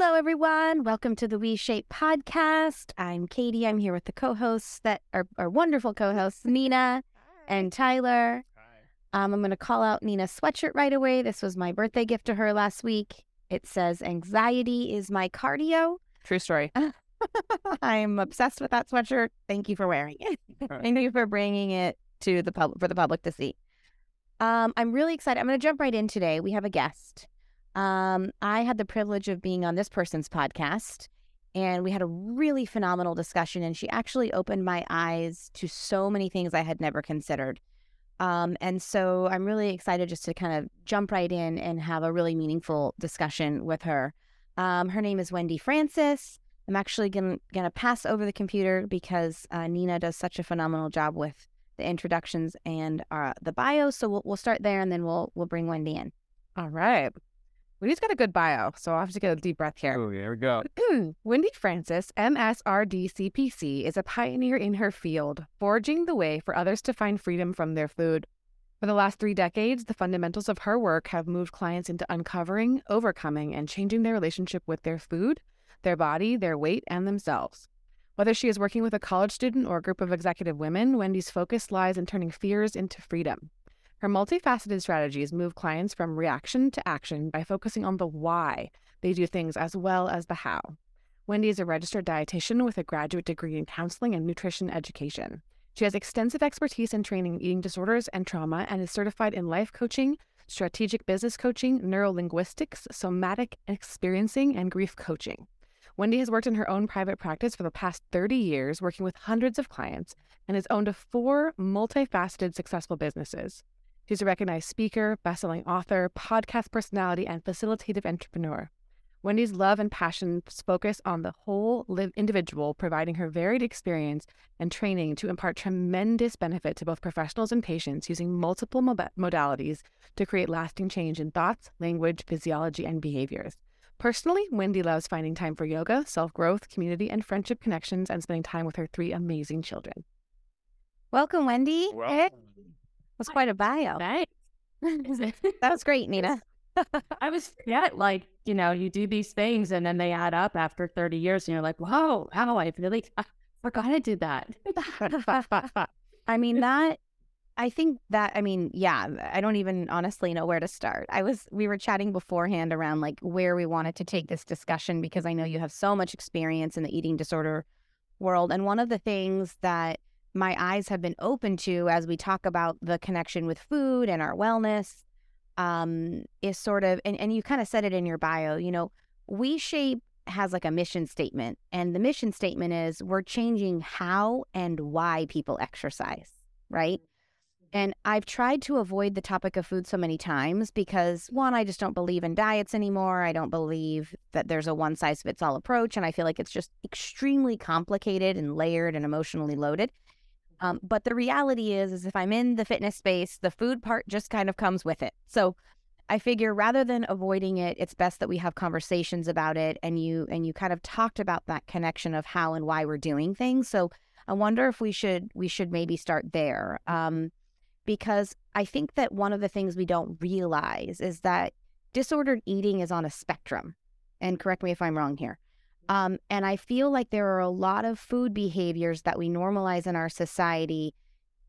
Hello, everyone. Welcome to the We Shape podcast. I'm Katie. I'm here with the co-hosts that are, are wonderful co-hosts, Nina and Tyler. Um, I'm going to call out Nina's sweatshirt right away. This was my birthday gift to her last week. It says, "Anxiety is my cardio." True story. I'm obsessed with that sweatshirt. Thank you for wearing it. Thank you for bringing it to the public for the public to see. Um, I'm really excited. I'm going to jump right in today. We have a guest. Um, I had the privilege of being on this person's podcast, and we had a really phenomenal discussion. And she actually opened my eyes to so many things I had never considered. Um, and so I'm really excited just to kind of jump right in and have a really meaningful discussion with her. Um, her name is Wendi Francis. I'm actually going to pass over the computer because uh, Nina does such a phenomenal job with the introductions and uh, the bio. So we'll, we'll start there and then we'll we'll bring Wendi in. All right. Wendi's got a good bio, so I'll have to get a deep breath here. Oh, here we go. Wendi Francis, MSRD CPC, is a pioneer in her field, forging the way for others to find freedom from their food. For the last three decades, the fundamentals of her work have moved clients into uncovering, overcoming, and changing their relationship with their food, their body, their weight, and themselves. Whether she is working with a college student or a group of executive women, Wendi's focus lies in turning fears into freedom. Her multifaceted strategies move clients from reaction to action by focusing on the why they do things as well as the how. Wendi is a registered dietitian with a graduate degree in counseling and nutrition education. She has extensive expertise in training in eating disorders and trauma and is certified in life coaching, strategic business coaching, neurolinguistics, somatic experiencing, and grief coaching. Wendi has worked in her own private practice for the past 30 years, working with hundreds of clients, and has owned a four multifaceted successful businesses. She's a recognized speaker, bestselling author, podcast personality, and facilitative entrepreneur. Wendi's love and passion focus on the whole live individual, providing her varied experience and training to impart tremendous benefit to both professionals and patients using multiple mod- modalities to create lasting change in thoughts, language, physiology, and behaviors. Personally, Wendi loves finding time for yoga, self growth, community, and friendship connections, and spending time with her three amazing children. Welcome, Wendi. Welcome. Was quite a bio. Thanks. That was great, Nina. I was yeah, like you know, you do these things and then they add up after thirty years, and you're like, "Whoa, how I really I forgot I did that." I mean that I think that I mean, yeah, I don't even honestly know where to start. I was we were chatting beforehand around like where we wanted to take this discussion because I know you have so much experience in the eating disorder world and one of the things that my eyes have been open to as we talk about the connection with food and our wellness um, is sort of, and, and you kind of said it in your bio, you know, We Shape has like a mission statement. And the mission statement is we're changing how and why people exercise, right? And I've tried to avoid the topic of food so many times because one, I just don't believe in diets anymore. I don't believe that there's a one size fits all approach. And I feel like it's just extremely complicated and layered and emotionally loaded. Um, but the reality is, is if I'm in the fitness space, the food part just kind of comes with it. So I figure rather than avoiding it, it's best that we have conversations about it and you and you kind of talked about that connection of how and why we're doing things. So I wonder if we should we should maybe start there. Um, because I think that one of the things we don't realize is that disordered eating is on a spectrum. And correct me if I'm wrong here. Um, and I feel like there are a lot of food behaviors that we normalize in our society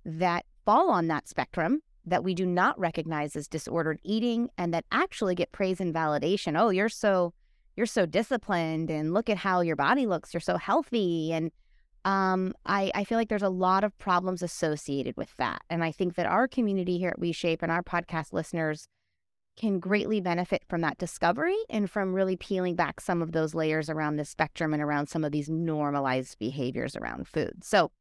that fall on that spectrum that we do not recognize as disordered eating and that actually get praise and validation. Oh, you're so you're so disciplined and look at how your body looks. You're so healthy. And um, I, I feel like there's a lot of problems associated with that. And I think that our community here at We Shape and our podcast listeners can greatly benefit from that discovery and from really peeling back some of those layers around the spectrum and around some of these normalized behaviors around food. So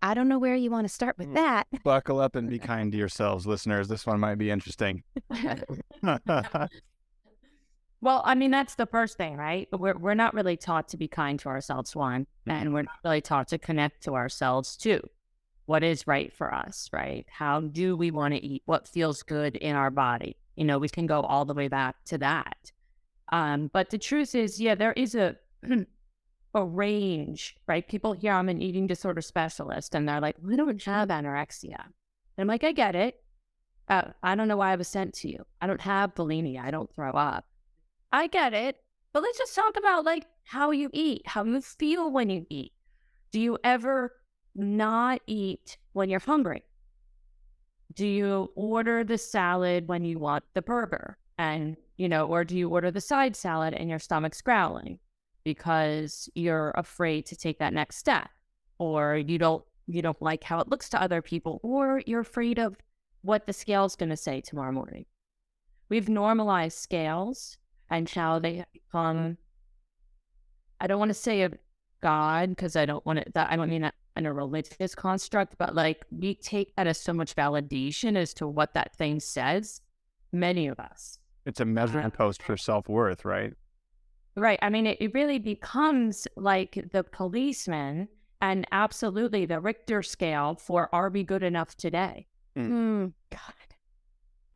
I don't know where you want to start with Mm. that. Buckle up and be kind to yourselves, listeners. This one might be interesting. well, I mean, that's the first thing, right? We're we're not really taught to be kind to ourselves, one, and we're not really taught to connect to ourselves, two. What is right for us, right? How do we want to eat? What feels good in our body? You know, we can go all the way back to that. Um, but the truth is, yeah, there is a a range, right? People hear I'm an eating disorder specialist, and they're like, "We don't have anorexia." And I'm like, "I get it. Uh, I don't know why I was sent to you. I don't have bulimia. I don't throw up. I get it. But let's just talk about like how you eat, how you feel when you eat. Do you ever not eat when you're hungry? Do you order the salad when you want the burger? And, you know, or do you order the side salad and your stomach's growling because you're afraid to take that next step? Or you don't you don't like how it looks to other people, or you're afraid of what the scale's gonna say tomorrow morning. We've normalized scales and how they become I don't want to say a God because I don't want it that I don't mean that in a religious construct, but like we take that as so much validation as to what that thing says. Many of us. It's a measuring post for self worth, right? Right. I mean, it, it really becomes like the policeman and absolutely the Richter scale for are we good enough today? Mm. God.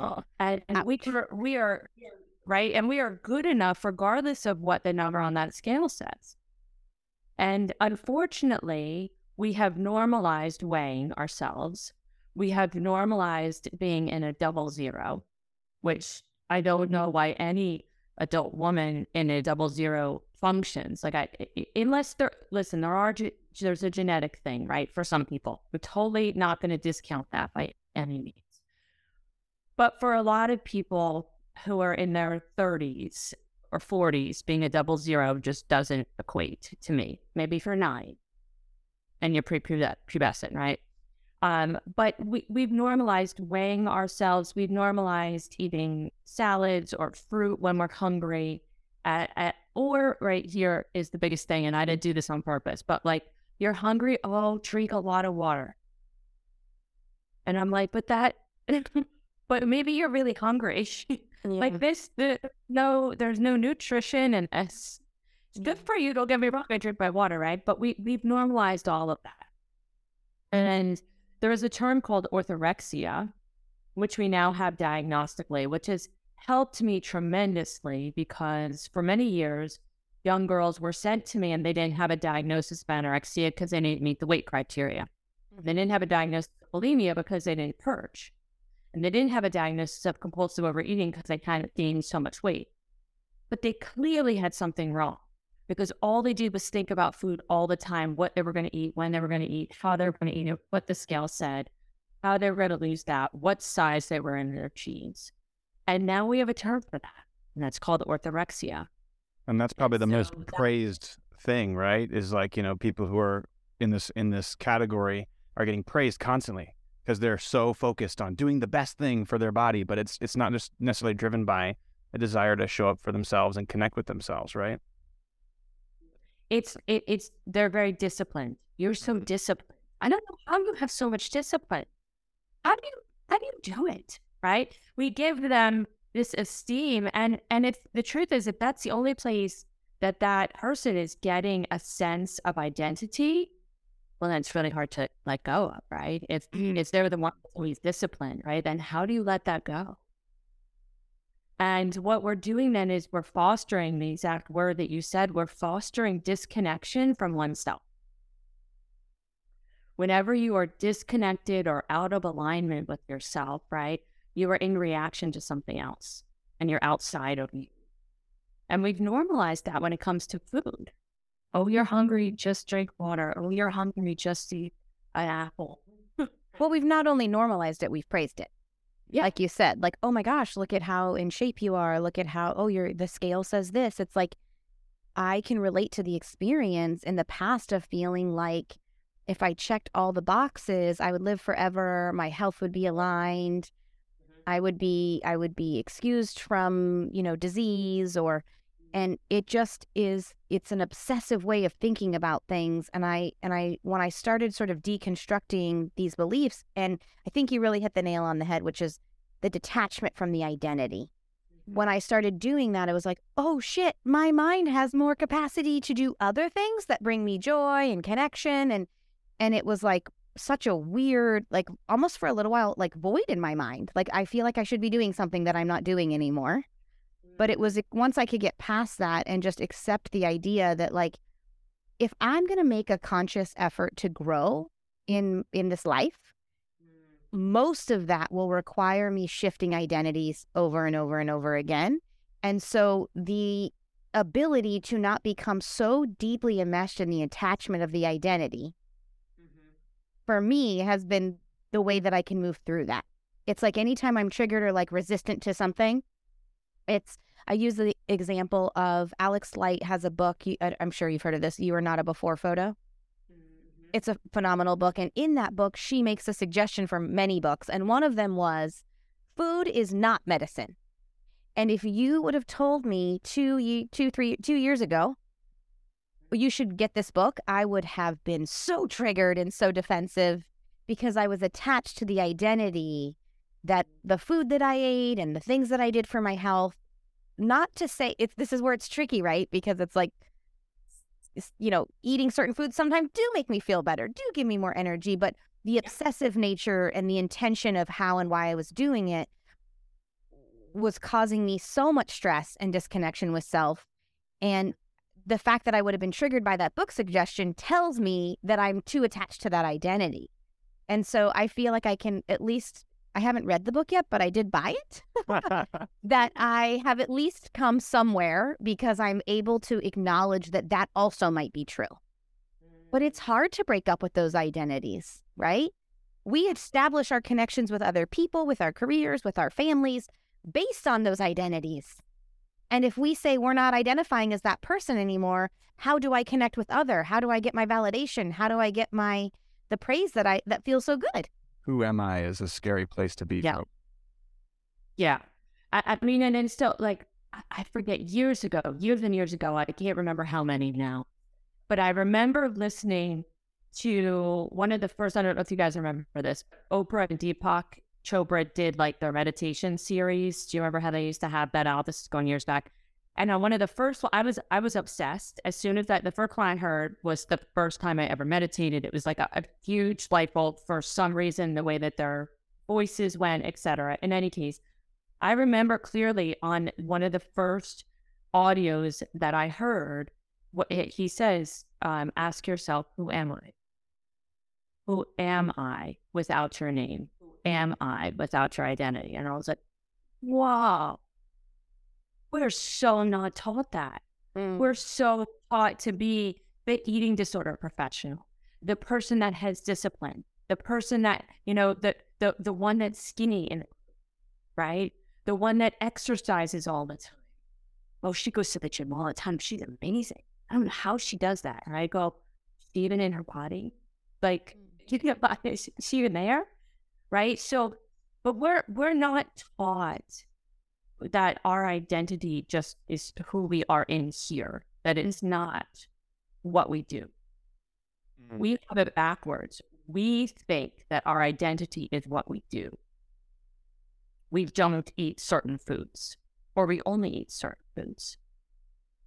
Oh, and, and we are, we are right, and we are good enough regardless of what the number on that scale says. And unfortunately, we have normalized weighing ourselves. We have normalized being in a double zero, which I don't know why any adult woman in a double zero functions. Like I, unless there, listen, there are, there's a genetic thing, right? For some people, we're totally not going to discount that by any means. But for a lot of people who are in their 30s or 40s, being a double zero just doesn't equate to me. Maybe for nine, and you're prepubescent, right? Um, but we, we've normalized weighing ourselves. We've normalized eating salads or fruit when we're hungry. At, at, or right here is the biggest thing, and I didn't do this on purpose, but like you're hungry, oh, drink a lot of water. And I'm like, but that, but maybe you're really hungry. yeah. Like this, the, no, there's no nutrition, and it's, good for you. Don't get me wrong. I drink my water, right? But we we've normalized all of that, and there is a term called orthorexia, which we now have diagnostically, which has helped me tremendously because for many years, young girls were sent to me and they didn't have a diagnosis of anorexia because they didn't meet the weight criteria. They mm-hmm. didn't have a diagnosis of bulimia because they didn't purge. And they didn't have a diagnosis of compulsive overeating because they kind of gained so much weight. But they clearly had something wrong because all they did was think about food all the time what they were going to eat, when they were going to eat, how they were going to eat it, what the scale said, how they were going to lose that, what size they were in their jeans. And now we have a term for that, and that's called orthorexia. And that's probably the so most praised thing, right? Is like, you know, people who are in this in this category are getting praised constantly because they're so focused on doing the best thing for their body, but it's it's not just necessarily driven by a desire to show up for themselves and connect with themselves, right? It's it, it's they're very disciplined. You're so mm-hmm. disciplined. I don't know how you have so much discipline. How do you how do you do it? Right? We give them this esteem, and and if the truth is, if that's the only place that that person is getting a sense of identity, well, then it's really hard to let go of, right? If mm-hmm. if they're the one who's disciplined, right? Then how do you let that go? And what we're doing then is we're fostering the exact word that you said, we're fostering disconnection from oneself. Whenever you are disconnected or out of alignment with yourself, right, you are in reaction to something else and you're outside of you. And we've normalized that when it comes to food. Oh, you're hungry, just drink water. Oh, you're hungry, just eat an apple. well, we've not only normalized it, we've praised it. Yeah. Like you said, like, oh my gosh, look at how in shape you are. Look at how, oh, your the scale says this. It's like I can relate to the experience in the past of feeling like if I checked all the boxes, I would live forever, my health would be aligned, mm-hmm. I would be I would be excused from, you know, disease or and it just is it's an obsessive way of thinking about things and i and i when i started sort of deconstructing these beliefs and i think you really hit the nail on the head which is the detachment from the identity. When mm-hmm. i started doing that it was like oh shit my mind has more capacity to do other things that bring me joy and connection and and it was like such a weird like almost for a little while like void in my mind. Like i feel like i should be doing something that i'm not doing anymore but it was once I could get past that and just accept the idea that like if I'm going to make a conscious effort to grow in in this life, mm. most of that will require me shifting identities over and over and over again. And so the ability to not become so deeply enmeshed in the attachment of the identity for me has been the way that I can move through that. It's like anytime I'm triggered or like resistant to something, it's I use the example of Alex Light has a book. You, I'm sure you've heard of this. You are not a before photo. Mm-hmm. It's a phenomenal book, and in that book, she makes a suggestion for many books, and one of them was, "Food is not medicine." And if you would have told me two, two, three, two years ago, mm-hmm. you should get this book, I would have been so triggered and so defensive because I was attached to the identity that mm-hmm. the food that I ate and the things that I did for my health. Not to say it's this is where it's tricky, right? Because it's like, you know, eating certain foods sometimes do make me feel better, do give me more energy, but the obsessive nature and the intention of how and why I was doing it was causing me so much stress and disconnection with self. And the fact that I would have been triggered by that book suggestion tells me that I'm too attached to that identity. And so I feel like I can at least, I haven't read the book yet, but I did buy it, that I have at least come somewhere because I'm able to acknowledge that that also might be true. But it's mm. hard to break up with those identities, right? We establish our connections with other people, with our careers, with our families based on those identities. And if we say we're not identifying as that person anymore, how do I connect with other? How do I get my validation? How do I get my the praise that I that feels so good? Who am I is a scary place to be. Yeah. folks. Yeah. I, I mean, and then still, like, I- I forget years ago, years and years ago, I can't remember how many now, but I remember listening to one of the first, I don't know if you guys remember this, Oprah and Deepak Chopra did like their meditation series. Do you remember how they used to have that out? This is going years back. And on one of the first, I was I was obsessed. As soon as that, the first I heard was the first time I ever meditated. It was like a, a huge light bulb for some reason, the way that their voices went, etc. In any case, I remember clearly on one of the first audios that I heard, what he says, um, ask yourself, who am I? Who am I without your name? Who am I without your identity? And I was like, wow, we're so not taught that. Mm. We're so taught to be the eating disorder professional, the person that has discipline, the person that, you know, the the the one that's skinny and right? The one that exercises all the time. Oh, she goes to the gym all the time. She's amazing. I don't know how she does that. And I go, even in her body? Like, mm. you can buy is she even there? Right? So, but we're we're not taught that our identity just is who we are in here. That mm. it's not what we do. Mm. We have it backwards. We think that our identity is what we do. We don't eat certain foods, or we only eat certain foods.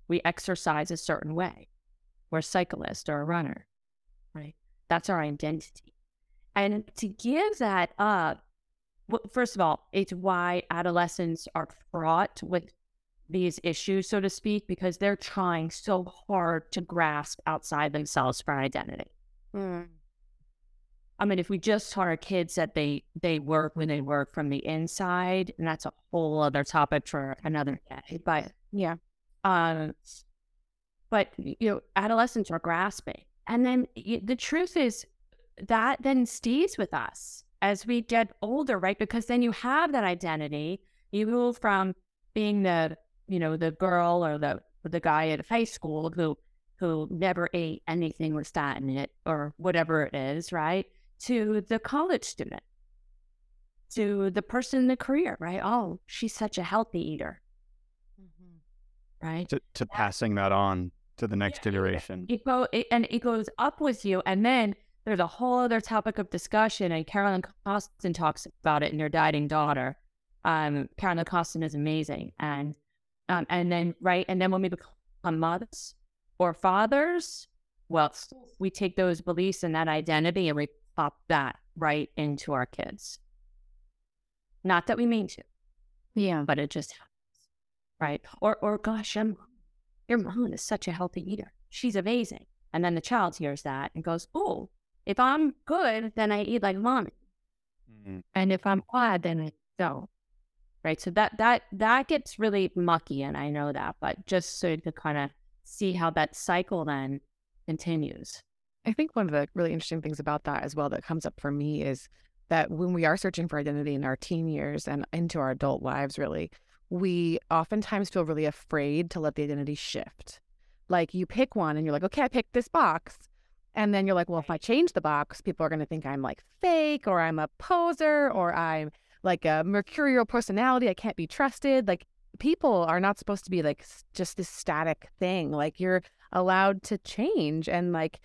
We exercise a certain way. We're a cyclist or a runner, right? That's our identity. And to give that up, well, first of all, it's why adolescents are fraught with these issues, so to speak, because they're trying so hard to grasp outside themselves for identity. Mm. I mean, if we just taught our kids that they they work when they work from the inside, and that's a whole other topic for another day. But Yeah. um, but you know, adolescents are grasping, and then the truth is that then stays with us as we get older, right? Because then you have that identity. You move from being the you know the girl or the the guy at high school who who never ate anything with fat in it or whatever it is, right? To the college student, to the person in the career, right? Oh, she's such a healthy eater, mm-hmm. right? To, to passing that on to the next iteration. It go it, and it goes up with you, and then there's a whole other topic of discussion. And Carolyn Costin talks about it in her dieting daughter. Um, Carolyn Costin is amazing, and um, and then right, and then when we become mothers or fathers, well, we take those beliefs and that identity and we pop that right into our kids. Not that we mean to, Yeah. but it just happens, right? Or, or gosh, I'm, your mom is such a healthy eater. She's amazing. And then the child hears that and goes, oh, if I'm good, then I eat like mommy. Mm. And if I'm bad, then I don't. right? So that that that gets really mucky, and I know that, but just so you to kind of see how that cycle then continues. I think one of the really interesting things about that as well that comes up for me is that when we are searching for identity in our teen years and into our adult lives, really, we oftentimes feel really afraid to let the identity shift. Like you pick one and you're like, okay, I picked this box. And then you're like, well, if I change the box, people are going to think I'm like fake or I'm a poser or I'm like a mercurial personality. I can't be trusted. Like people are not supposed to be like just this static thing. Like you're allowed to change. And like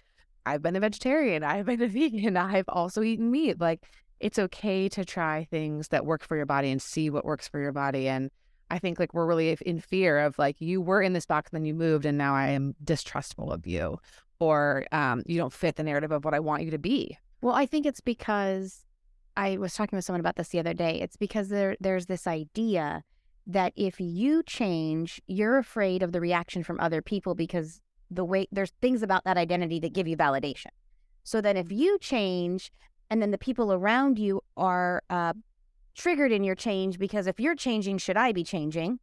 I've been a vegetarian, I've been a vegan, I've also eaten meat. Like it's okay to try things that work for your body and see what works for your body. And I think like we're really in fear of like you were in this box, and then you moved, and now I am distrustful of you, or um, you don't fit the narrative of what I want you to be. Well, I think it's because I was talking with someone about this the other day. It's because there there's this idea that if you change, you're afraid of the reaction from other people because the way there's things about that identity that give you validation. So then if you change, and then the people around you are uh, triggered in your change because if you're changing, should I be changing?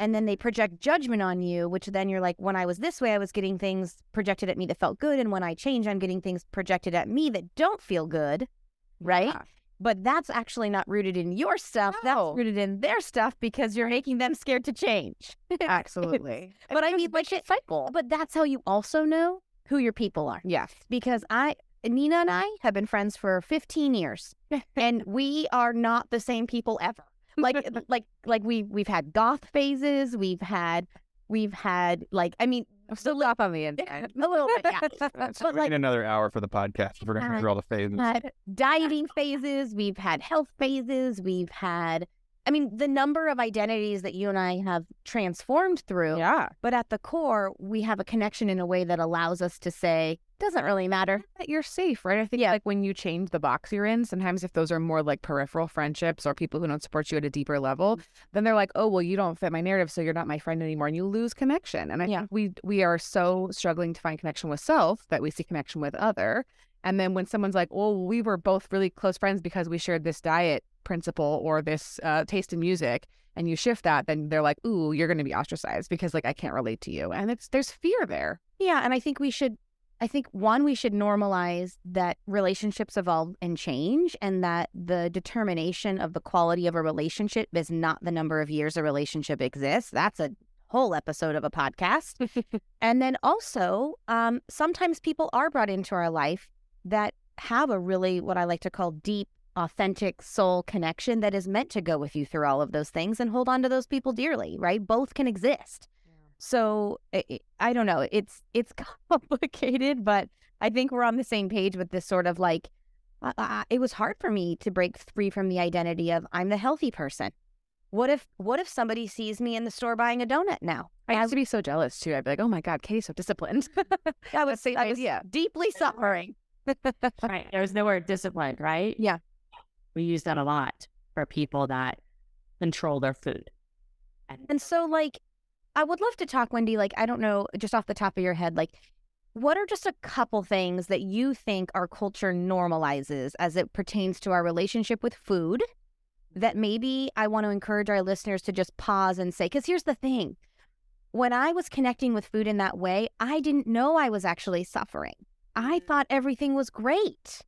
And then they project judgment on you, which then you're like, when I was this way, I was getting things projected at me that felt good. And when I change, I'm getting things projected at me that don't feel good. Right. Yeah but that's actually not rooted in your stuff. No. That's rooted in their stuff because you're making them scared to change. Absolutely. but I mean, like it, cycle. But that's how you also know who your people are. Yes. Because I, Nina and I have been friends for 15 years, and we are not the same people ever. Like, like, like we we've had goth phases. We've had, we've had like, I mean, I'm still up on the inside. a little bit, yeah. but like, another hour for the podcast. We're going to go through all the phases. Had dieting phases. We've had health phases. We've had, I mean, the number of identities that you and I have transformed through. Yeah. But at the core, we have a connection in a way that allows us to say, doesn't really matter. That you're safe, right? I think yeah. like when you change the box you're in, sometimes if those are more like peripheral friendships or people who don't support you at a deeper level, mm. then they're like, oh well, you don't fit my narrative, so you're not my friend anymore, and you lose connection. And I yeah. think we we are so struggling to find connection with self that we see connection with other. And then when someone's like, well, we were both really close friends because we shared this diet principle or this uh, taste in music, and you shift that, then they're like, ooh, you're going to be ostracized because like I can't relate to you, and it's there's fear there. Yeah, and I think we should I think one, we should normalize that relationships evolve and change, and that the determination of the quality of a relationship is not the number of years a relationship exists. That's a whole episode of a podcast. and then also, um, sometimes people are brought into our life that have a really, what I like to call deep, authentic soul connection that is meant to go with you through all of those things and hold on to those people dearly, right? Both can exist. So it, I don't know. It's it's complicated, but I think we're on the same page with this sort of like. Uh, uh, it was hard for me to break free from the identity of I'm the healthy person. What if what if somebody sees me in the store buying a donut now? I used to be so jealous too. I'd be like, "Oh my god, Katie's so disciplined." I was, I was idea. deeply suffering. right. There's no word disciplined, right? Yeah. We use that a lot for people that control their food. And, and so, like, I would love to talk, Wendi. Like, I don't know, just off the top of your head, like, what are just a couple things that you think our culture normalizes as it pertains to our relationship with food that maybe I want to encourage our listeners to just pause and say? Because here's the thing when I was connecting with food in that way, I didn't know I was actually suffering. I mm. thought everything was great.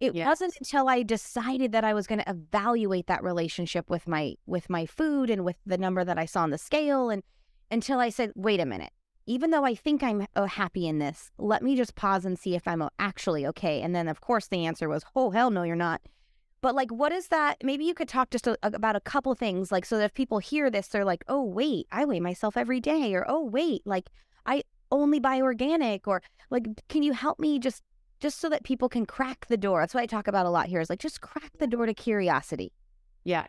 It yes. wasn't until I decided that I was going to evaluate that relationship with my with my food and with the number that I saw on the scale and until I said, wait a minute. Even though I think I'm oh, happy in this, let me just pause and see if I'm uh, actually okay. And then, of course, the answer was, oh, hell no, you're not. But like, what is that? Maybe you could talk just a, about a couple things, like, so that if people hear this, they're like, oh, wait, I weigh myself every day, or oh, wait, like, I only buy organic, or like, can you help me just, just so that people can crack the door? That's what I talk about a lot here. Is like, just crack the door to curiosity. Yeah,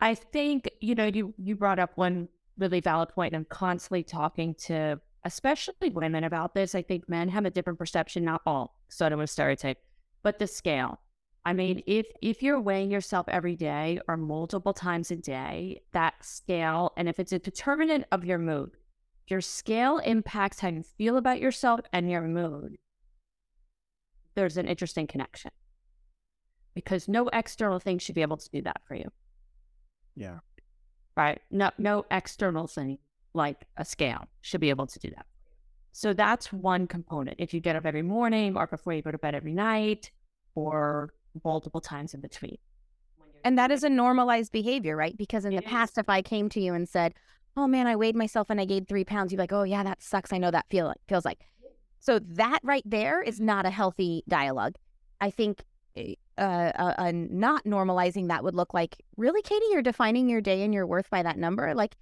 I think you know you you brought up one really valid point. I'm constantly talking to especially women about this. I think men have a different perception, not all, so I don't want to stereotype, but the scale. I mm-hmm. mean, if if you're weighing yourself every day or multiple times a day, that scale, and if it's a determinant of your mood, your scale impacts how you feel about yourself and your mood. There's an interesting connection because no external thing should be able to do that for you. Yeah. Right? No, no external thing like a scale should be able to do that. So that's one component. If you get up every morning or before you go to bed every night or multiple times in between. And that is a normalized behavior, right? Because in It the is. past, if I came to you and said, "Oh man, I weighed myself and I gained three pounds," you'd be like, "Oh yeah, that sucks. I know that feel feels like." So that right there is not a healthy dialogue. I think eh, uh, uh, uh, not normalizing that would look like, really, Katie, you're defining your day and your worth by that number. Like,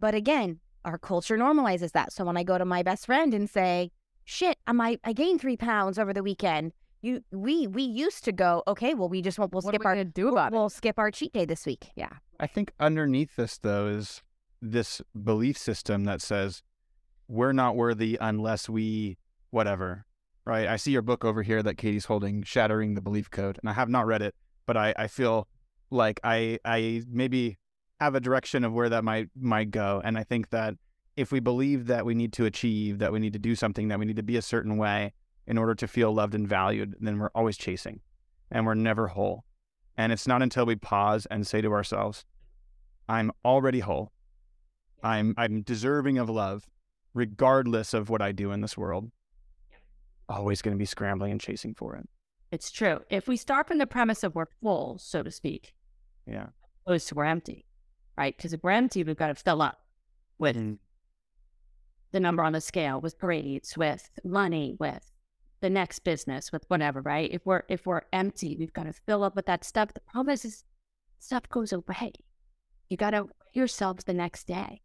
but again, our culture normalizes that. So when I go to my best friend and say, "Shit, am I might I gained three pounds over the weekend," you we we used to go, "Okay, well we just won't we'll What skip we our gonna do about it? we'll skip our cheat day this week." Yeah. I think underneath this though is this belief system that says we're not worthy unless we whatever. Right. I see your book over here that Katie's holding, Shattering the Belief Code. And I have not read it, but I, I feel like I I maybe have a direction of where that might might go. And I think that if we believe that we need to achieve, that we need to do something, that we need to be a certain way in order to feel loved and valued, then we're always chasing and we're never whole. And it's not until we pause and say to ourselves, I'm already whole. I'm I'm deserving of love, regardless of what I do in this world. Always going to be scrambling and chasing for it. It's true. If we start from the premise of we're full, so to speak, Yeah. opposed to we're empty, right? Because if we're empty, we've got to fill up with mm. the number on the scale, with grades, with money, with the next business, with whatever, right? If we're if we're empty, we've got to fill up with that stuff. The problem is, is stuff goes away. You got to yourselves the next day.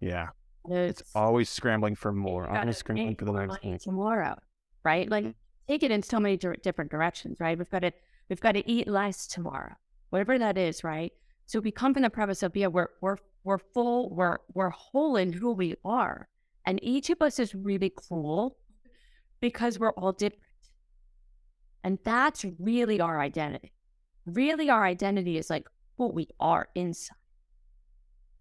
Yeah. It's, It's always scrambling for more. Always scrambling for the next thing. tomorrow, right? Like take it in so many different directions, right? We've got to we've got to eat less tomorrow, whatever that is, right? So we come from the premise of yeah, we're we're we're full, we're we're whole in who we are, and each of us is really cool because we're all different, and that's really our identity. Really, our identity is like who we are inside.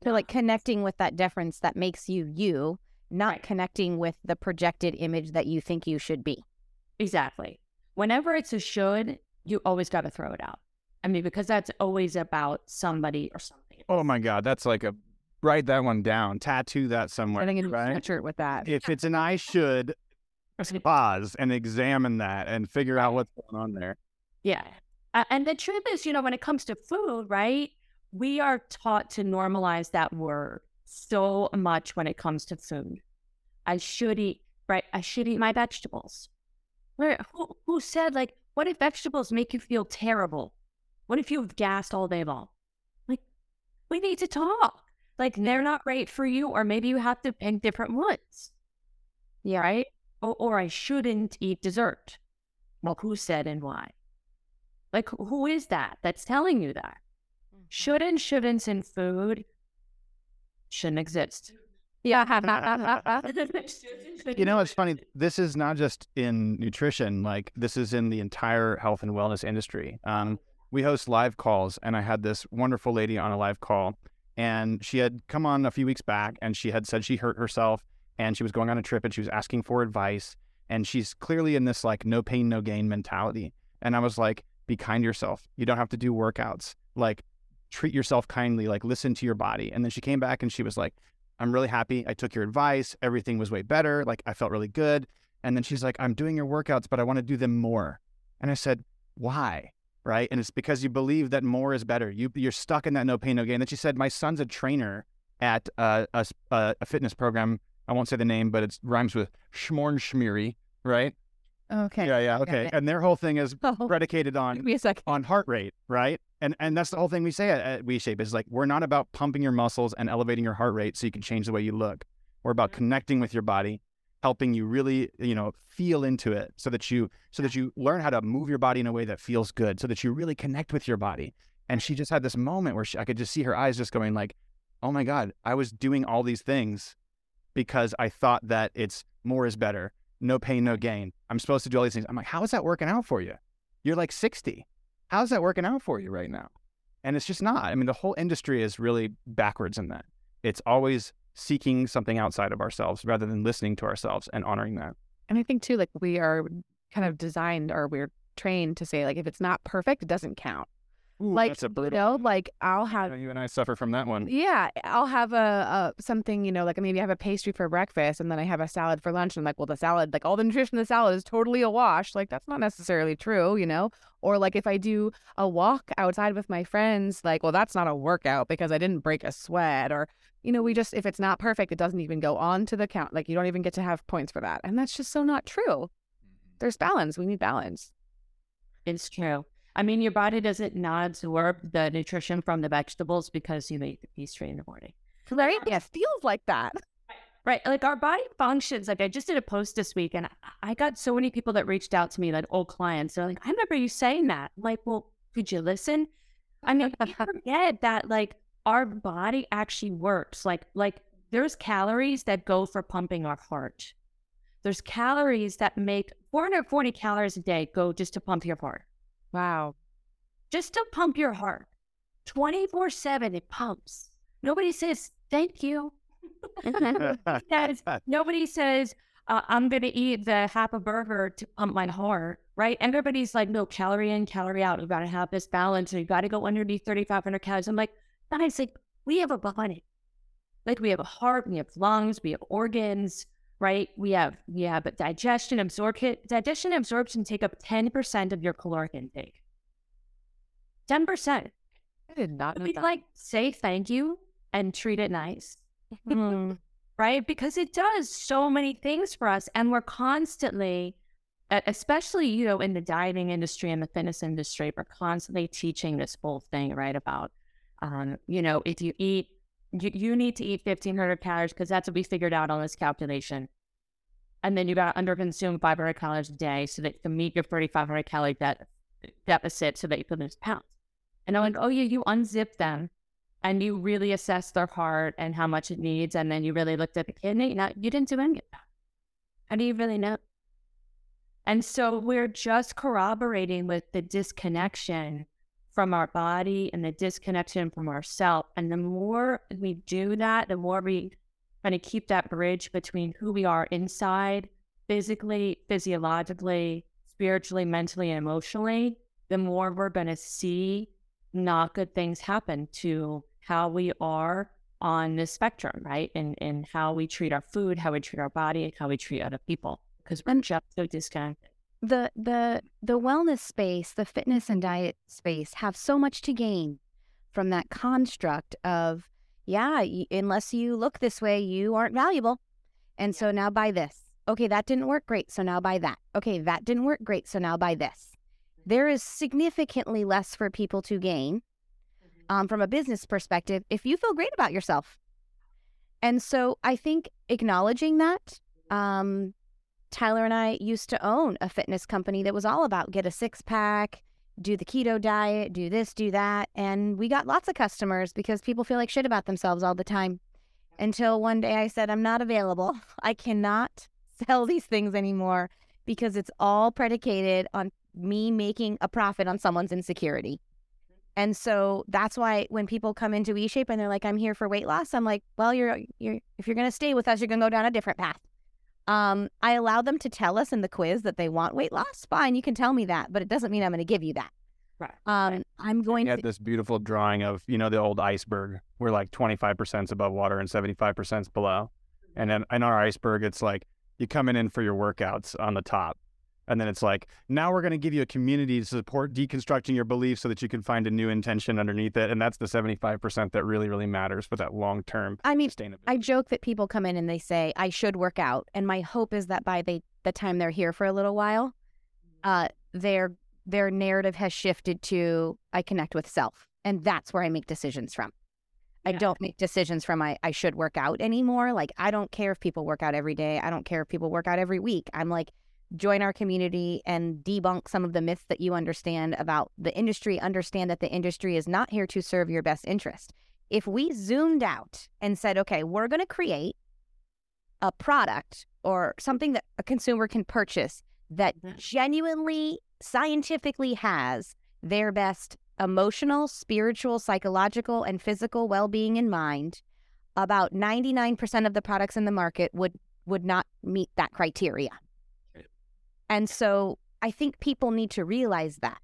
So like connecting with that difference that makes you you, not Right. connecting with the projected image that you think you should be. Exactly. Whenever it's a should, you always got to throw it out. I mean, because that's always about somebody or something. Oh my God. That's like a write that one down, tattoo that somewhere. Getting a right? sweatshirt with that. If it's an I should, pause and examine that and figure out what's going on there. Yeah. Uh, and the truth is, you know, when it comes to food, right? We are taught to normalize that word so much when it comes to food. I should eat, right? I should eat my vegetables. Where, who, who said, like, what if vegetables make you feel terrible? What if you've gassed all day long? Like, we need to talk. Like, they're not right for you, or maybe you have to pick different ones. Yeah. Right? Or, or I shouldn't eat dessert. Well, who said and why? Like, who is that that's telling you that? Mm-hmm. Should and shouldn'ts in food shouldn't exist. Yeah. You know, it's funny. This is not just in nutrition. Like this is in the entire health and wellness industry. Um, we host live calls, and I had this wonderful lady on a live call, and she had come on a few weeks back, and she had said she hurt herself, and she was going on a trip, and she was asking for advice, and she's clearly in this like no pain, no gain mentality. And I was like, be kind to yourself. You don't have to do workouts. Like treat yourself kindly. Like listen to your body. And then she came back, and she was like. I'm really happy. I took your advice. Everything was way better. Like I felt really good. And then she's like, I'm doing your workouts, but I want to do them more. And I said, why? Right. And it's because you believe that more is better. You, you're stuck in that no pain, no gain. Then she said, my son's a trainer at uh, a, uh, a fitness program. I won't say the name, but it rhymes with Schmorn Schmeary. Right. Okay. Yeah. Yeah. Okay. And their whole thing is Oh, predicated on me a second. on heart rate, right? And and that's the whole thing we say at, at WeShape is like we're not about pumping your muscles and elevating your heart rate so you can change the way you look. We're about mm-hmm. connecting with your body, helping you really, you know, feel into it so that you so that you learn how to move your body in a way that feels good, so that you really connect with your body. And she just had this moment where she, I could just see her eyes just going like, "Oh my god, I was doing all these things because I thought that it's more is better, no pain, no gain. I'm supposed to do all these things." I'm like, "How is that working out for you? You're like 60." how's that working out for you right now? And it's just not. I mean, the whole industry is really backwards in that. It's always seeking something outside of ourselves rather than listening to ourselves and honoring that. And I think too, like we are kind of designed or we're trained to say, like, if it's not perfect, it doesn't count. Ooh, like that's a you brutal. know, like I'll have you and I suffer from that one. yeah, I'll have a, a something, you know, like maybe I have a pastry for breakfast and then I have a salad for lunch. And I'm like, well, the salad, like all the nutrition in the salad is totally a wash. Like that's not necessarily true, you know? Or like if I do a walk outside with my friends, like, well, that's not a workout because I didn't break a sweat. Or, you know, we just, if it's not perfect, it doesn't even go on to the count. Like you don't even get to have points for that. And that's just so not true. Mm-hmm. There's balance. We need balance. It's true. I mean, your body doesn't not absorb the nutrition from the vegetables because you ate the pastry in the morning. Right? Um, yeah, feels like that. Right. Like our body functions. Like I just did a post this week and I- got so many people that reached out to me, like old clients. They're like, I remember you saying that. I'm like, well, did you listen? I mean, we forget that like our body actually works. Like, like there's calories that go for pumping our heart. There's calories that make 440 calories a day go just to pump your heart. Wow. Just to pump your heart. 24 7, it pumps. Nobody says, thank you. says, nobody says, uh, I'm going to eat the half a burger to pump my heart, right? Everybody's like, no, calorie in, calorie out. We've got to have this balance and you got to go underneath 3,500 calories. I'm like, guys, like, we have a body. Like, we have a heart, we have lungs, we have organs, right? We have, we have digestion, absorption. Digestion absorption take up 10% of your caloric intake. 10%. I did not know We that. like say thank you and treat it nice Mm. right? Because it does so many things for us. And we're constantly, especially, you know, in the dieting industry and the fitness industry, we're constantly teaching this whole thing, right? About, um, you know, if you eat, you, you need to eat 1500 calories because that's what we figured out on this calculation. And then you got to underconsume 500 calories a day so that you can meet your 3,500 calorie de- deficit so that you can lose pounds. And I'm like, mm-hmm. oh, yeah, you unzip them and you really assess their heart and how much it needs, and then you really looked at the kidney. Now you didn't do any of that. How do you really know? And so we're just corroborating with the disconnection from our body and the disconnection from ourself. And the more we do that, the more we kind of keep that bridge between who we are inside, physically, physiologically, spiritually, mentally, and emotionally, the more we're going to see not good things happen to how we are on the spectrum, right? And and how we treat our food, how we treat our body, and how we treat other people. Because we're just so disconnected. The the the wellness space, the fitness and diet space have so much to gain from that construct of yeah, y- unless you look this way, you aren't valuable. And so now buy this. Okay, that didn't work great, so now buy that. Okay, that didn't work great, so now buy this. There is significantly less for people to gain um, from a business perspective if you feel great about yourself. And so I think acknowledging that, um, Tyler and I used to own a fitness company that was all about get a six pack, do the keto diet, do this, do that. And we got lots of customers because people feel like shit about themselves all the time. Until one day I said, I'm not available. I cannot sell these things anymore because it's all predicated on me making a profit on someone's insecurity. And so that's why when people come into WeShape and they're like, I'm here for weight loss, I'm like, well, you're, you're if you're going to stay with us, you're going to go down a different path. Um, I allow them to tell us in the quiz that they want weight loss. Fine, you can tell me that, but it doesn't mean I'm going to give you that. Right. Um, I'm going You to. had this beautiful drawing of, you know, the old iceberg where like 25% is above water and 75% is below. And then in our iceberg, it's like you coming in for your workouts on the top. And then it's like, now we're going to give you a community to support deconstructing your beliefs so that you can find a new intention underneath it. And that's the 75% that really, really matters for that long term I mean, sustainability. I joke that people come in and they say I should work out, and my hope is that by the the time they're here for a little while, uh, their their narrative has shifted to I connect with self, and that's where I make decisions from. I Yeah. don't make decisions from I I should work out anymore. Like I don't care if people work out every day. I don't care if people work out every week. I'm like join our community and debunk some of the myths that you understand about the industry. Understand that the industry is not here to serve your best interest if we zoomed out and said, okay, we're going to create a product or something that a consumer can purchase that Mhm. genuinely scientifically has their best emotional, spiritual, psychological, and physical well being in mind, about 99% of the products in the market would, would not meet that criteria. And so I think people need to realize that.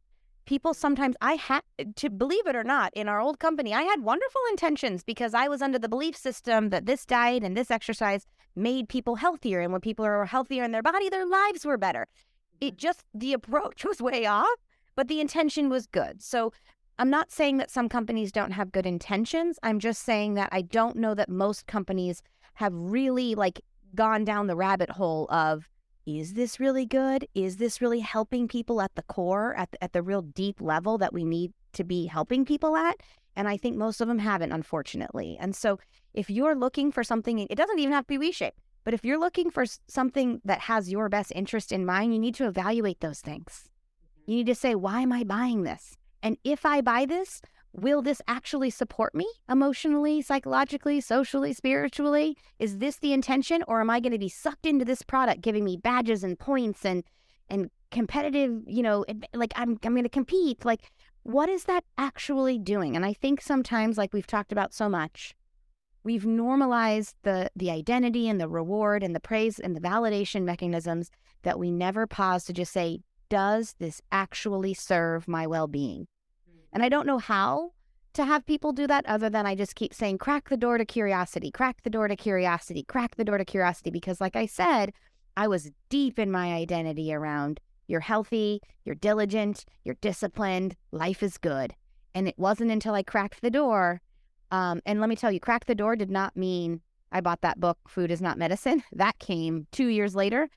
People sometimes I had to believe it or not in our old company I had wonderful intentions because I was under the belief system that this diet and this exercise made people healthier. And when people are healthier in their body their lives were better. It mm-hmm. just the approach was way off but the intention was good. So I'm not saying that some companies don't have good intentions. I'm just saying that I don't know that most companies have really like gone down the rabbit hole of is this really good? Is this really helping people at the core, at the, at the real deep level that we need to be helping people at? And I think most of them haven't, unfortunately. And so if you're looking for something, it doesn't even have to be WeShape, but if you're looking for something that has your best interest in mind, you need to evaluate those things. Mm-hmm. You need to say, why am I buying this? And if I buy this, will this actually support me emotionally, psychologically, socially, spiritually? Is this the intention or am I going to be sucked into this product giving me badges and points and and competitive, you know, like I'm I'm going to compete. Like what is that actually doing? And I think sometimes like we've talked about so much, we've normalized the the identity and the reward and the praise and the validation mechanisms that we never pause to just say, does this actually serve my well-being? And I don't know how to have people do that other than I just keep saying, crack the door to curiosity, crack the door to curiosity, crack the door to curiosity. Because, like I said, I was deep in my identity around you're healthy, you're diligent, you're disciplined, life is good. And it wasn't until I cracked the door. Um, and let me tell you, crack the door did not mean I bought that book, Food is Not Medicine. That came two years later.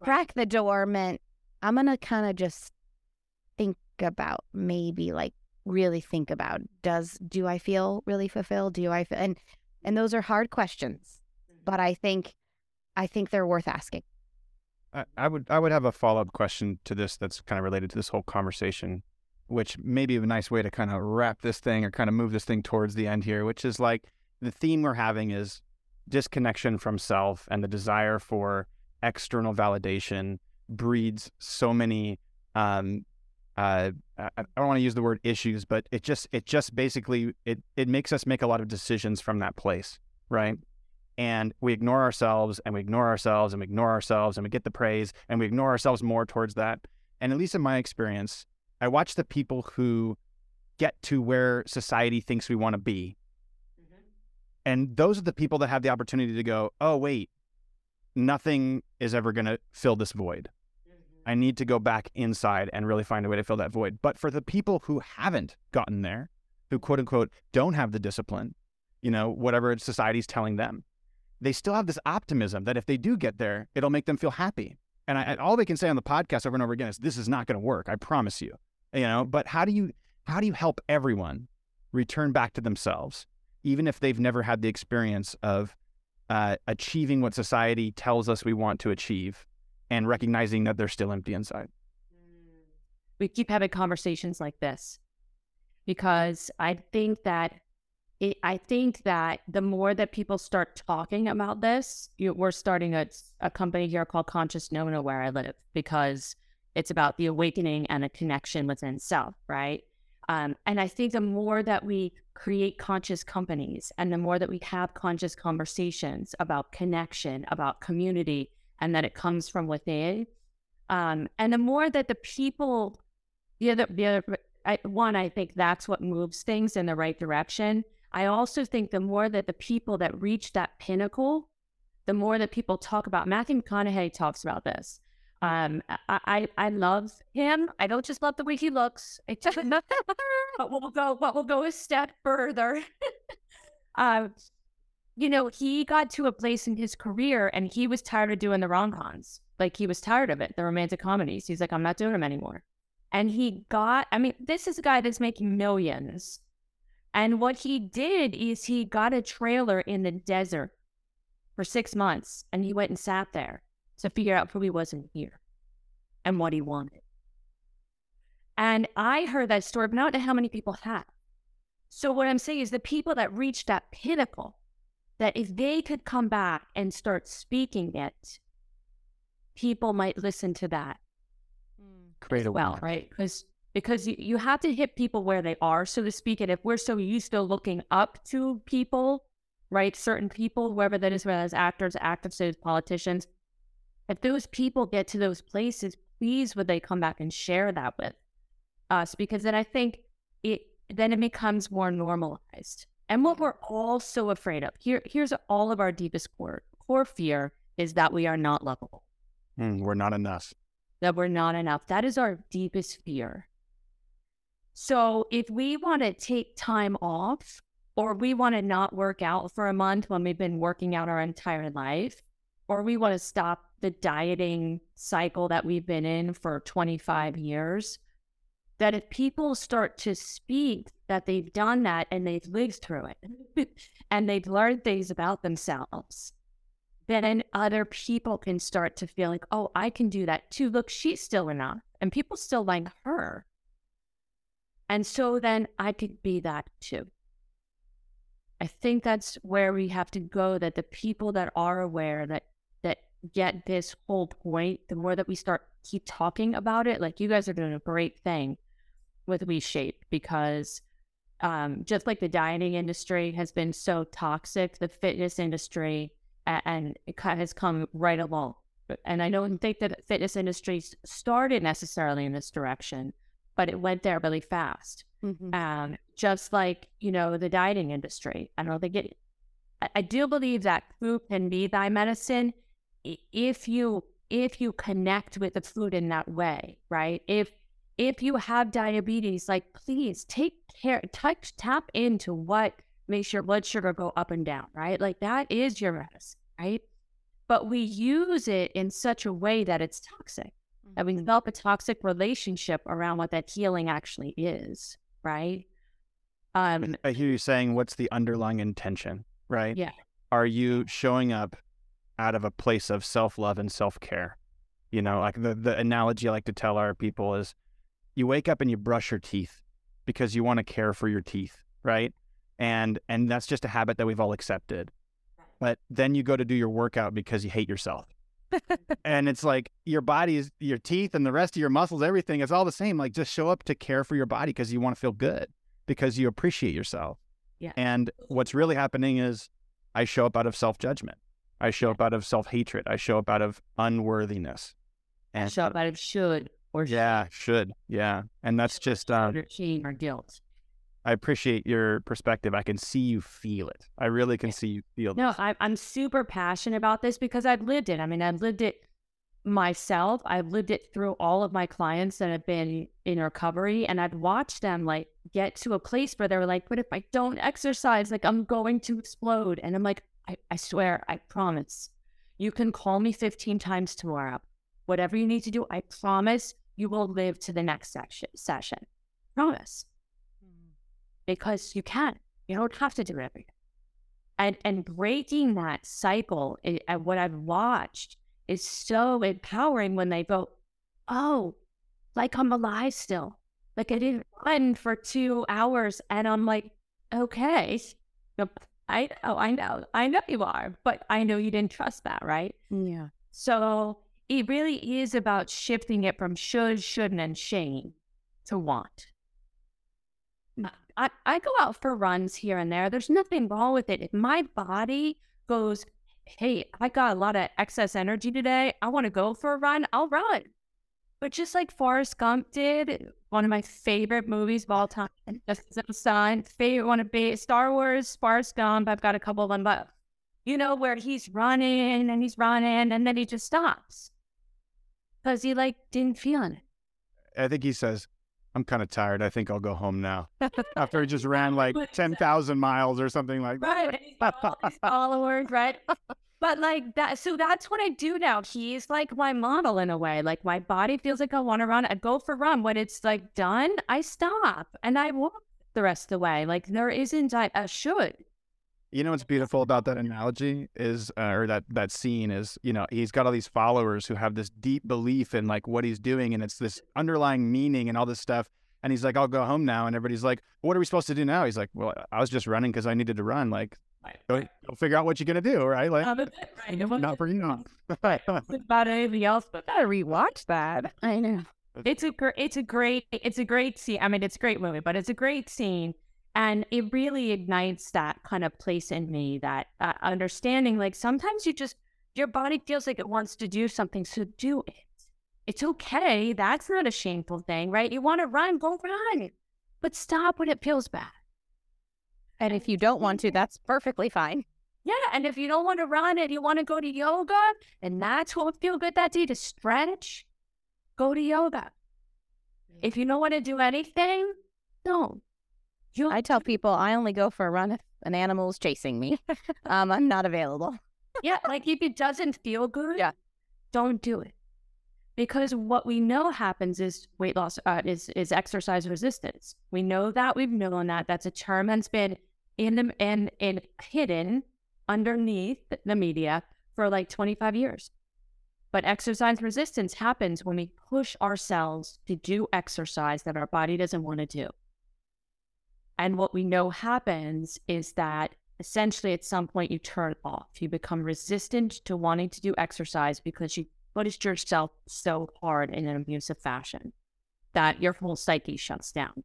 Crack the door meant I'm going to kind of just think about maybe like really think about does do i feel really fulfilled? Do i feel and and those are hard questions but i think i think they're worth asking. I, I would i would have a follow-up question to this that's kind of related to this whole conversation which may be a nice way to kind of wrap this thing or kind of move this thing towards the end here which is like the theme we're having is disconnection from self and the desire for external validation breeds so many um, uh, I don't want to use the word issues, but it just it just basically it it makes us make a lot of decisions from that place, right? And we ignore ourselves and we ignore ourselves and we ignore ourselves and we get the praise and we ignore ourselves more towards that. And at least in my experience, I watch the people who get to where society thinks we want to be. Mm-hmm. And those are the people that have the opportunity to go, oh, wait, nothing is ever going to fill this void. I need to go back inside and really find a way to fill that void. But for the people who haven't gotten there, who quote unquote don't have the discipline, you know, whatever society's telling them, they still have this optimism that if they do get there, it'll make them feel happy. And I, all they can say on the podcast over and over again is, "This is not going to work. I promise you." You know. But how do you how do you help everyone return back to themselves, even if they've never had the experience of uh, achieving what society tells us we want to achieve and recognizing that they're still empty inside. We keep having conversations like this because I think that it, I think that the more that people start talking about this, you, we're starting a, a company here called Conscious Nona where I live because it's about the awakening and a connection within self, right? Um, and I think the more that we create conscious companies and the more that we have conscious conversations about connection, about community, and that it comes from within. Um, and the more that the people, the other, the other, I, one, I think that's what moves things in the right direction. I also think the more that the people that reach that pinnacle, the more that people talk about. Matthew McConaughey talks about this. Um, I, I, I love him. I don't just love the way he looks. I just, but we'll go, but we'll go a step further. uh, you know, he got to a place in his career and he was tired of doing the rom coms. Like he was tired of it, the romantic comedies. He's like, I'm not doing them anymore. And he got, I mean, this is a guy that's making millions. And what he did is he got a trailer in the desert for six months and he went and sat there to figure out who he was in here and what he wanted. And I heard that story, but I don't know how many people have. So what I'm saying is the people that reached that pinnacle that if they could come back and start speaking it, people might listen to that. Mm. Create a well, right? Because because you, you have to hit people where they are, so to speak. And if we're so used to looking up to people, right, certain people, whoever that is, whether it's actors, actresses, politicians, if those people get to those places, please would they come back and share that with us because then I think it then it becomes more normalized. And what we're all so afraid of here, here's all of our deepest core core fear is that we are not lovable, Mm, we're not enough. that we're not enough. That is our deepest fear. So if we want to take time off, or we want to not work out for a month when we've been working out our entire life, or we want to stop the dieting cycle that we've been in for 25 years, that if people start to speak that they've done that and they've lived through it and they've learned things about themselves, then other people can start to feel like, oh, I can do that too. Look, she's still enough and people still like her. And so then I could be that too. I think that's where we have to go that the people that are aware that that get this whole point, the more that we start keep talking about it, like you guys are doing a great thing with WeShape because um, just like the dieting industry has been so toxic, the fitness industry a- and it has come right along. And I don't think that the fitness industry started necessarily in this direction, but it went there really fast. Mhm. Um, just like you know the dieting industry. I don't think it. I, I do believe that food can be thy medicine if you if you connect with the food in that way, right? If if you have diabetes, like please take care, touch, tap into what makes your blood sugar go up and down, right? Like that is your medicine, right? But we use it in such a way that it's toxic that we develop a toxic relationship around what that healing actually is, right? Um, I hear you saying, what's the underlying intention, right? Yeah. Are you showing up out of a place of self love and self care? You know, like the, the analogy I like to tell our people is you wake up and you brush your teeth because you want to care for your teeth, right? And and that's just a habit that we've all accepted. But then you go to do your workout because you hate yourself. and it's like your body is your teeth and the rest of your muscles, everything, it's all the same. Like just show up to care for your body because you want to feel good, because you appreciate yourself. Yeah. And what's really happening is I show up out of self judgment. I show up out of self hatred. I show up out of unworthiness. And I show up out of should or yeah, should. Yeah. And that's just um or shame or guilt. I appreciate your perspective. I can see you feel it. I really can see you feel No, this. I, I'm super passionate about this because I've lived it. I mean, I've lived it myself. I've lived it through all of my clients that have been in recovery, and I've watched them like get to a place where they're like, "But if I don't exercise, like I'm going to explode." And I'm like, I, I swear, I promise. You can call me 15 times tomorrow. Whatever you need to do, I promise you will live to the next section, session. Promise. Mm-hmm. Because you can. You don't have to do everything and and breaking that cycle and what i've watched is so empowering when they go oh like i'm alive still like i didn't run for two hours and i'm like okay i know i know i know you are but i know you didn't trust that right Yeah. so it really is about shifting it from should shouldn't and shame to want mm. I, I go out for runs here and there. There's nothing wrong with it. If my body goes, hey, I got a lot of excess energy today. I want to go for a run. I'll run. But just like Forrest Gump did, one of my favorite movies of all time, Justice of the Sun, favorite one of be Star Wars, Forrest Gump. I've got a couple of them, but you know where he's running and he's running and then he just stops because he like didn't feel it. I think he says, I'm kind of tired. I think I'll go home now. After he just ran like 10,000 miles or something like that. right? all these followers, right? But like that, so that's what I do now. He's like my model in a way. Like my body feels like I want to run. I go for run. When it's like done, I stop and I walk the rest of the way. Like there isn't I, I should. You know what's beautiful about that analogy is, uh, or that that scene is, you know, he's got all these followers who have this deep belief in like what he's doing, and it's this underlying meaning and all this stuff. And he's like, "I'll go home now," and everybody's like, "What are we supposed to do now?" He's like, "Well, I was just running because I needed to run. Like, go, go figure out what you're gonna do, right? Like, Um, right. It wasn't not for you." about anything else, but Gotta rewatch that. I know. It's a gr- it's a great it's a great scene. I mean, it's a great movie, but it's a great scene, and it really ignites that kind of place in me that uh, understanding. Like sometimes you just your body feels like it wants to do something, so do it. It's okay. That's not a shameful thing, right? You want to run, go run, but stop when it feels bad. And if you don't want to, that's perfectly fine. Yeah, and if you don't want to run and you want to go to yoga, and that's what would feel good that day to stretch, go to yoga. If you don't want to do anything, don't. You I tell people I only go for a run if an animal is chasing me. um, I'm not available. yeah, like if it doesn't feel good, Yeah. don't do it. Because what we know happens is weight loss uh, is is exercise resistance. We know that we've known that. That's a term that's been in the in in hidden underneath the media for like 25 years. But exercise resistance happens when we push ourselves to do exercise that our body doesn't want to do. And what we know happens is that essentially at some point you turn off. You become resistant to wanting to do exercise because you pushed yourself so hard in an abusive fashion that your whole psyche shuts down.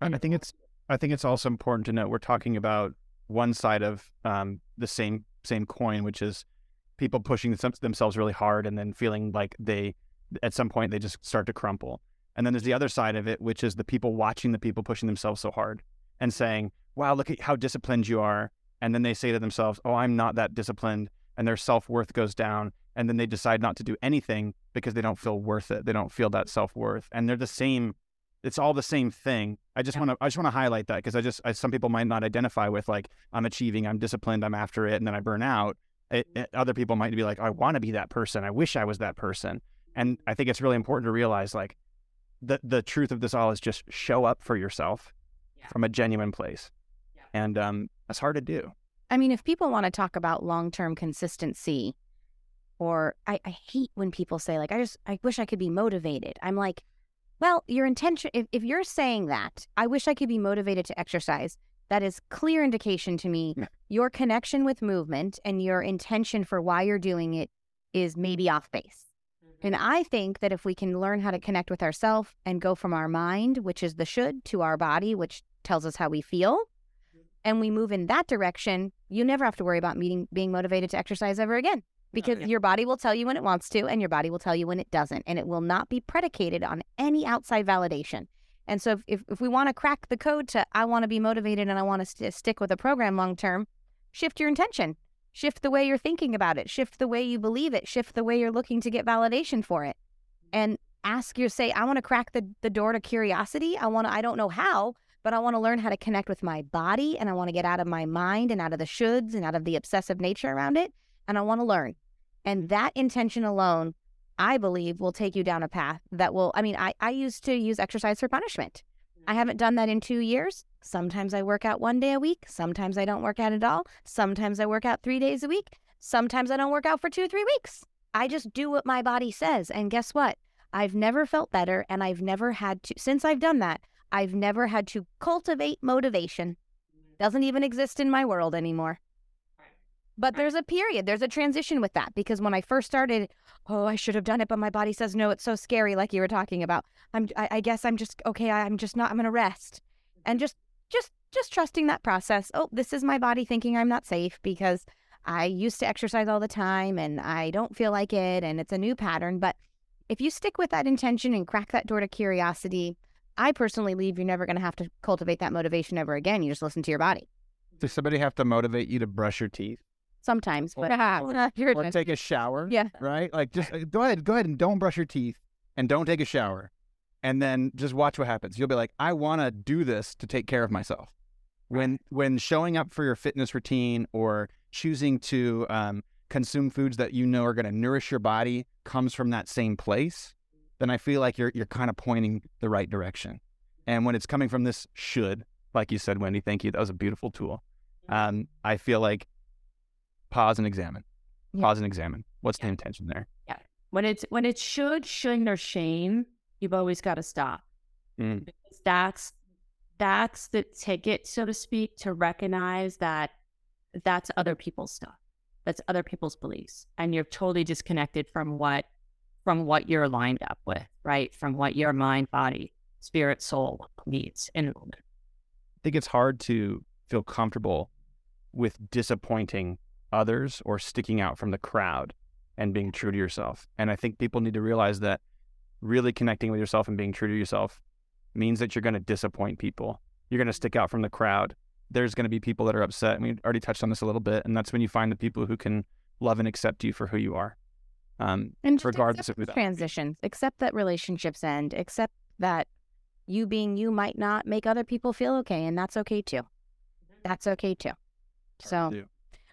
And I think it's I think it's also important to note we're talking about one side of um, the same same coin, which is people pushing themselves really hard and then feeling like they at some point they just start to crumple. And then there's the other side of it, which is the people watching the people pushing themselves so hard and saying, "Wow, look at how disciplined you are." And then they say to themselves, "Oh, I'm not that disciplined," and their self worth goes down. And then they decide not to do anything because they don't feel worth it. They don't feel that self worth, and they're the same it's all the same thing. I just Yeah. want to I just want to highlight that because I just I, some people might not identify with like I'm achieving, I'm disciplined, I'm after it, and then I burn out. It, it- mm-hmm. eh, other people might be like, I want to be that person. I wish I was that person. And I think it's really important to realize like the the truth of this all is just show up for yourself Yeah. from a genuine place, Yeah. and um, that's hard to do. I mean, if people want to talk about long term consistency, or I, I hate when people say, like, I just, I wish I could be motivated. I'm like, well, your intention, if, if you're saying that, I wish I could be motivated to exercise, that is clear indication to me Yeah. your connection with movement and your intention for why you're doing it is maybe off base. And I think that if we can learn how to connect with ourselves and go from our mind, which is the should, to our body, which tells us how we feel, and we move in that direction, you never have to worry about meeting, being motivated to exercise ever again because your body will tell you when it wants to and your body will tell you when it doesn't. And it will not be predicated on any outside validation. And so if, if, if we want to crack the code to, I want to be motivated and I want to st- stick with a program long term, shift your intention, shift the way you're thinking about it, shift the way you believe it, shift the way you're looking to get validation for it. And ask your say, I want to crack the, the door to curiosity. I want to, I don't know how, but I want to learn how to connect with my body and I want to get out of my mind and out of the shoulds and out of the obsessive nature around it. And I want to learn. And that intention alone, I believe, will take you down a path that will. I mean, I, I used to use exercise for punishment. I haven't done that in two years. Sometimes I work out one day a week. Sometimes I don't work out at all. Sometimes I work out three days a week. Sometimes I don't work out for two, three weeks. I just do what my body says. And guess what? I've never felt better. And I've never had to, since I've done that, I've never had to cultivate motivation. Doesn't even exist in my world anymore. But there's a period, there's a transition with that because when I first started, oh, I should have done it, but my body says no. It's so scary, like you were talking about. I'm, I, I guess I'm just okay. I'm just not. I'm gonna rest, and just, just, just trusting that process. Oh, this is my body thinking I'm not safe because I used to exercise all the time and I don't feel like it, and it's a new pattern. But if you stick with that intention and crack that door to curiosity, I personally believe you're never gonna have to cultivate that motivation ever again. You just listen to your body Does somebody have to motivate you to brush your teeth sometimes, but Yeah. you're or take a shower? Yeah. Right? Like just uh, go ahead, go ahead and don't brush your teeth and don't take a shower. And then just watch what happens. You'll be like, I want to do this to take care of myself. When when showing up for your fitness routine or choosing to um, consume foods that you know are going to nourish your body comes from that same place, then I feel like you're you're kind of pointing the right direction. And when it's coming from this should, like you said, Wendi, thank you. That was a beautiful tool. Um, I feel like pause and examine. Yeah. Pause and examine. What's the Yeah. intention there? Yeah. When it's when it's should, shouldn't, or shame, you've always got to stop. Mm. Because that's that's the ticket, so to speak, to recognize that that's other people's stuff. That's other people's beliefs. And you're totally disconnected from what from what you're lined up with, right? From what your mind, body, spirit, soul needs in a moment. I think it's hard to feel comfortable with disappointing others or sticking out from the crowd and being true to yourself. And I think people need to realize that really connecting with yourself and being true to yourself means that you're going to disappoint people. You're going to stick out from the crowd. There's going to be people that are upset. And we already touched on this a little bit. And that's when you find the people who can love and accept you for who you are. Um, And regardless accept of who the that- transitions, accept that relationships end, accept that you being you might not make other people feel okay, and that's okay too. That's okay too. So.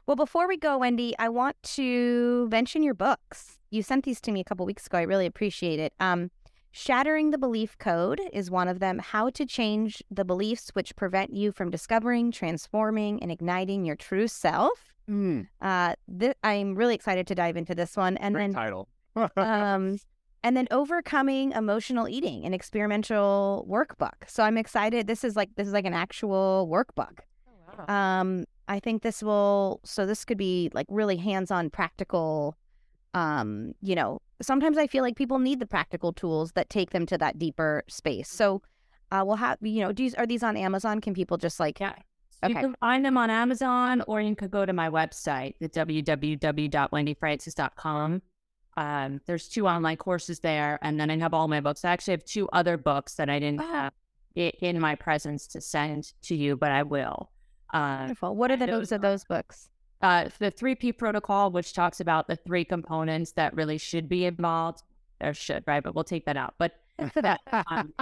Well, before we go, Wendi, I want to mention your books. You sent these to me a couple weeks ago. I really appreciate it. Um, Shattering the Belief Code is one of them. How to change the beliefs which prevent you from discovering, transforming, and igniting your true self. Uh, th- I'm really excited to dive into this one, and Great then title. um, and then overcoming emotional eating, an experimental workbook. So I'm excited. This is like this is like an actual workbook. Um, I think this will. So this could be like really hands-on, practical. Um, you know, sometimes I feel like people need the practical tools that take them to that deeper space. So, uh, we'll have you know, do you, are these on Amazon? Can people just like Yeah. You Okay. can find them on Amazon or you could go to my website, the www.wendifrancis.com. Um, there's two online courses there, and then I have all my books. I actually have two other books that I didn't Ah. have in my presence to send to you, but I will. Uh, wonderful? What are the names of those books? uh, the 3P protocol, which talks about the three components that really should be involved. There should, right? But we'll take that out. But that, um,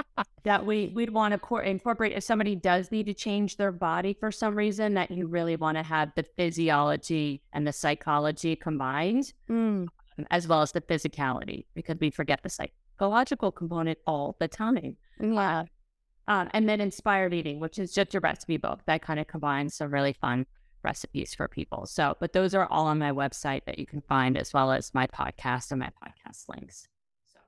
that we, we'd want to cor- incorporate if somebody does need to change their body for some reason, that you really want to have the physiology and the psychology combined, Mm, as well as the physicality, because we forget the psychological component all the time. yeah. Um, and then inspired eating, which is just a recipe book that kind of combines some really fun recipes for people. So, but those are all on my website that you can find, as well as my podcast and my podcast links.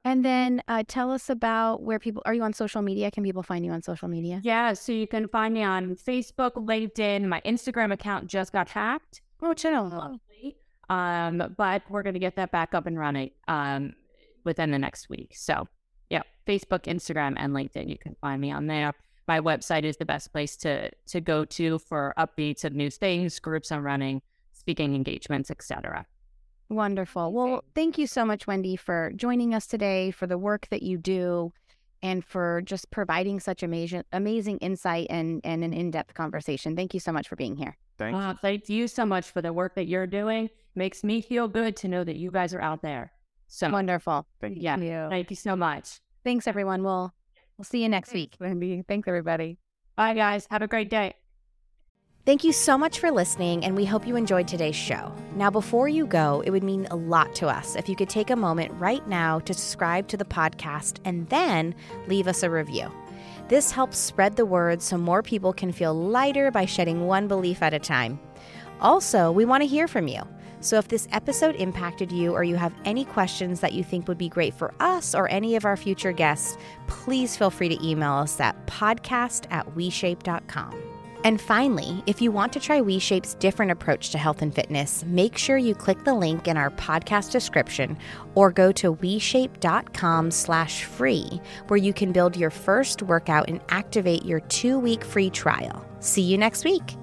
And then uh, tell us about where people are you on social media? Can people find you on social media? yeah, so you can find me on Facebook, LinkedIn. My Instagram account just got hacked. Oh, channel. luckily. Um, but we're going to get that back up and running um, within the next week. So, yeah, Facebook, Instagram, and LinkedIn. You can find me on there. My website is the best place to to go to for updates of new things, groups I'm running, speaking engagements, etc. Wonderful. Well, thank you so much, Wendi, for joining us today, for the work that you do, and for just providing such amazing, amazing insight and, and an in depth conversation. Thank you so much for being here. Thanks. Uh, thank you so much for the work that you're doing. Makes me feel good to know that you guys are out there. So, Wonderful. Thank you. yeah, thank you so much. Thanks, everyone. We'll we'll see you next week. Wendi. Thanks, everybody. Bye, guys. Have a great day. Thank you so much for listening, and we hope you enjoyed today's show. Now, before you go, it would mean a lot to us if you could take a moment right now to subscribe to the podcast and then leave us a review. This helps spread the word so more people can feel lighter by shedding one belief at a time. Also, we want to hear from you. So if this episode impacted you or you have any questions that you think would be great for us or any of our future guests, please feel free to email us at podcast at weshape.com. And finally, if you want to try WeShape's different approach to health and fitness, make sure you click the link in our podcast description or go to WeShape.com slash free, where you can build your first workout and activate your two-week free trial. See you next week.